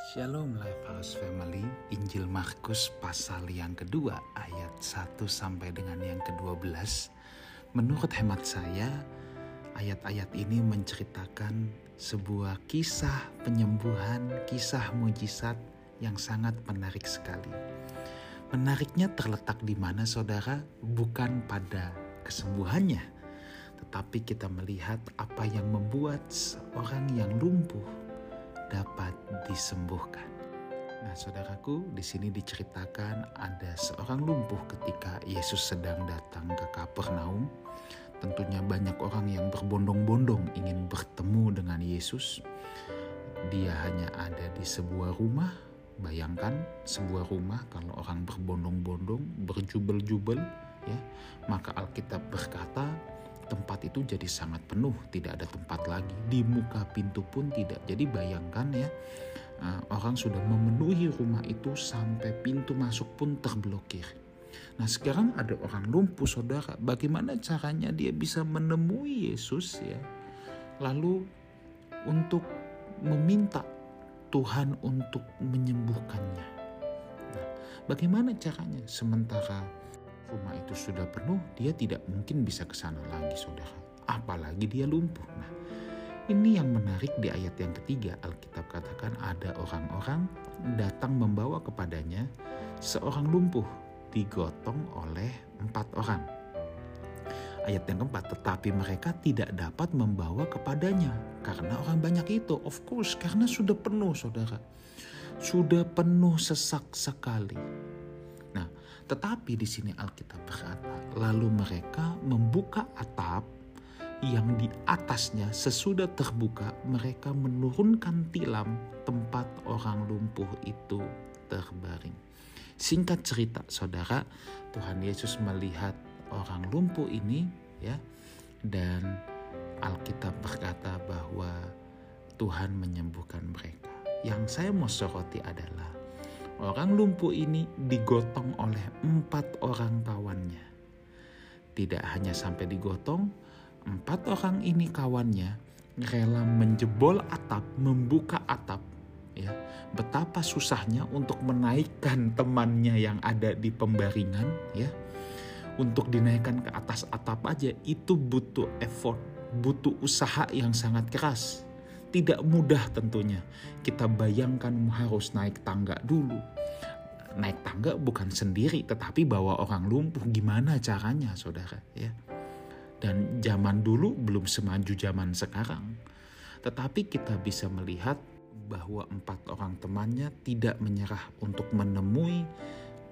Shalom Life House Family, Injil Markus pasal yang kedua ayat 1 sampai dengan yang ke-12. Menurut hemat saya, ayat-ayat ini menceritakan sebuah kisah penyembuhan, kisah mujizat yang sangat menarik sekali. Menariknya terletak di mana saudara? Bukan pada kesembuhannya, tetapi kita melihat apa yang membuat seorang yang lumpuh dapat disembuhkan. Nah, saudaraku, di sini diceritakan ada seorang lumpuh ketika Yesus sedang datang ke Kapernaum. Tentunya banyak orang yang berbondong-bondong ingin bertemu dengan Yesus. Dia hanya ada di sebuah rumah. Bayangkan sebuah rumah kalau orang berbondong-bondong, berjubel-jubel, ya. Maka Alkitab berkata, tempat itu jadi sangat penuh, tidak ada tempat lagi. Di muka pintu pun tidak. Jadi bayangkan ya, uh, orang sudah memenuhi rumah itu sampai pintu masuk pun terblokir. Nah sekarang ada orang lumpuh saudara, bagaimana caranya dia bisa menemui Yesus ya? Lalu untuk meminta Tuhan untuk menyembuhkannya. Nah, bagaimana caranya? Sementara rumah itu sudah penuh, dia tidak mungkin bisa ke sana lagi, saudara. Apalagi dia lumpuh. Nah, ini yang menarik di ayat yang ketiga. Alkitab katakan ada orang-orang datang membawa kepadanya seorang lumpuh digotong oleh empat orang. Ayat yang keempat, tetapi mereka tidak dapat membawa kepadanya karena orang banyak itu. Of course, karena sudah penuh, saudara. Sudah penuh sesak sekali. Tetapi di sini Alkitab berkata, lalu mereka membuka atap yang di atasnya sesudah terbuka mereka menurunkan tilam tempat orang lumpuh itu terbaring. Singkat cerita, saudara, Tuhan Yesus melihat orang lumpuh ini, ya, dan Alkitab berkata bahwa Tuhan menyembuhkan mereka. Yang saya mau soroti adalah Orang lumpuh ini digotong oleh empat orang kawannya. Tidak hanya sampai digotong, empat orang ini kawannya rela menjebol atap, membuka atap. Ya, betapa susahnya untuk menaikkan temannya yang ada di pembaringan, ya, untuk dinaikkan ke atas atap aja itu butuh effort, butuh usaha yang sangat keras tidak mudah tentunya. Kita bayangkan harus naik tangga dulu. Naik tangga bukan sendiri tetapi bawa orang lumpuh gimana caranya saudara ya. Dan zaman dulu belum semaju zaman sekarang. Tetapi kita bisa melihat bahwa empat orang temannya tidak menyerah untuk menemui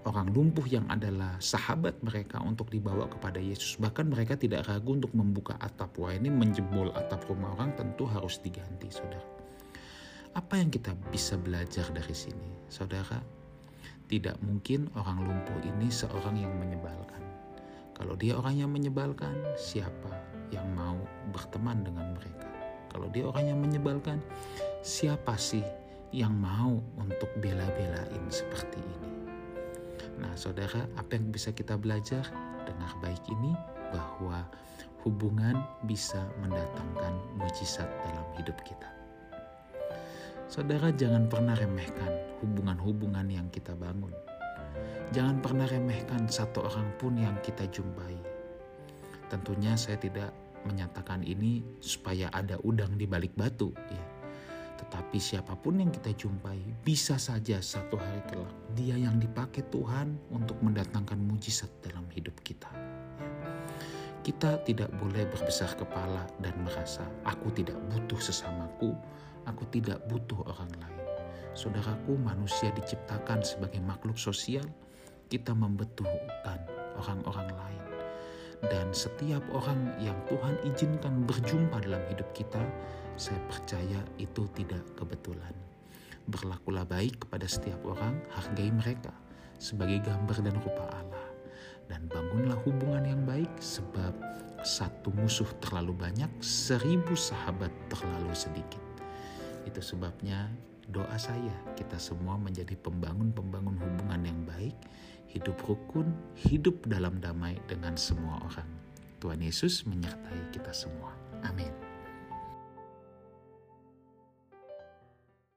orang lumpuh yang adalah sahabat mereka untuk dibawa kepada Yesus. Bahkan mereka tidak ragu untuk membuka atap. Wah ini menjebol atap rumah orang tentu harus diganti saudara. Apa yang kita bisa belajar dari sini? Saudara, tidak mungkin orang lumpuh ini seorang yang menyebalkan. Kalau dia orang yang menyebalkan, siapa yang mau berteman dengan mereka? Kalau dia orang yang menyebalkan, siapa sih yang mau untuk bela-belain seperti ini? Nah, saudara, apa yang bisa kita belajar? Dengar baik ini bahwa hubungan bisa mendatangkan mujizat dalam hidup kita. Saudara, jangan pernah remehkan hubungan-hubungan yang kita bangun. Jangan pernah remehkan satu orang pun yang kita jumpai. Tentunya saya tidak menyatakan ini supaya ada udang di balik batu, ya tetapi siapa pun yang kita jumpai, bisa saja satu hari kelak dia yang dipakai Tuhan untuk mendatangkan mujizat dalam hidup kita. Kita tidak boleh berbesar kepala dan merasa, aku tidak butuh sesamaku, aku tidak butuh orang lain. Saudaraku, manusia diciptakan sebagai makhluk sosial, kita membutuhkan orang-orang lain. Dan setiap orang yang Tuhan izinkan berjumpa dalam hidup kita, saya percaya itu tidak kebetulan. Berlakulah baik kepada setiap orang, hargai mereka sebagai gambar dan rupa Allah. Dan bangunlah hubungan yang baik sebab satu musuh terlalu banyak, seribu sahabat terlalu sedikit. Itu sebabnya doa saya kita semua menjadi pembangun-pembangun hubungan yang baik, hidup rukun, hidup dalam damai dengan semua orang. Tuhan Yesus menyertai kita semua. Amin.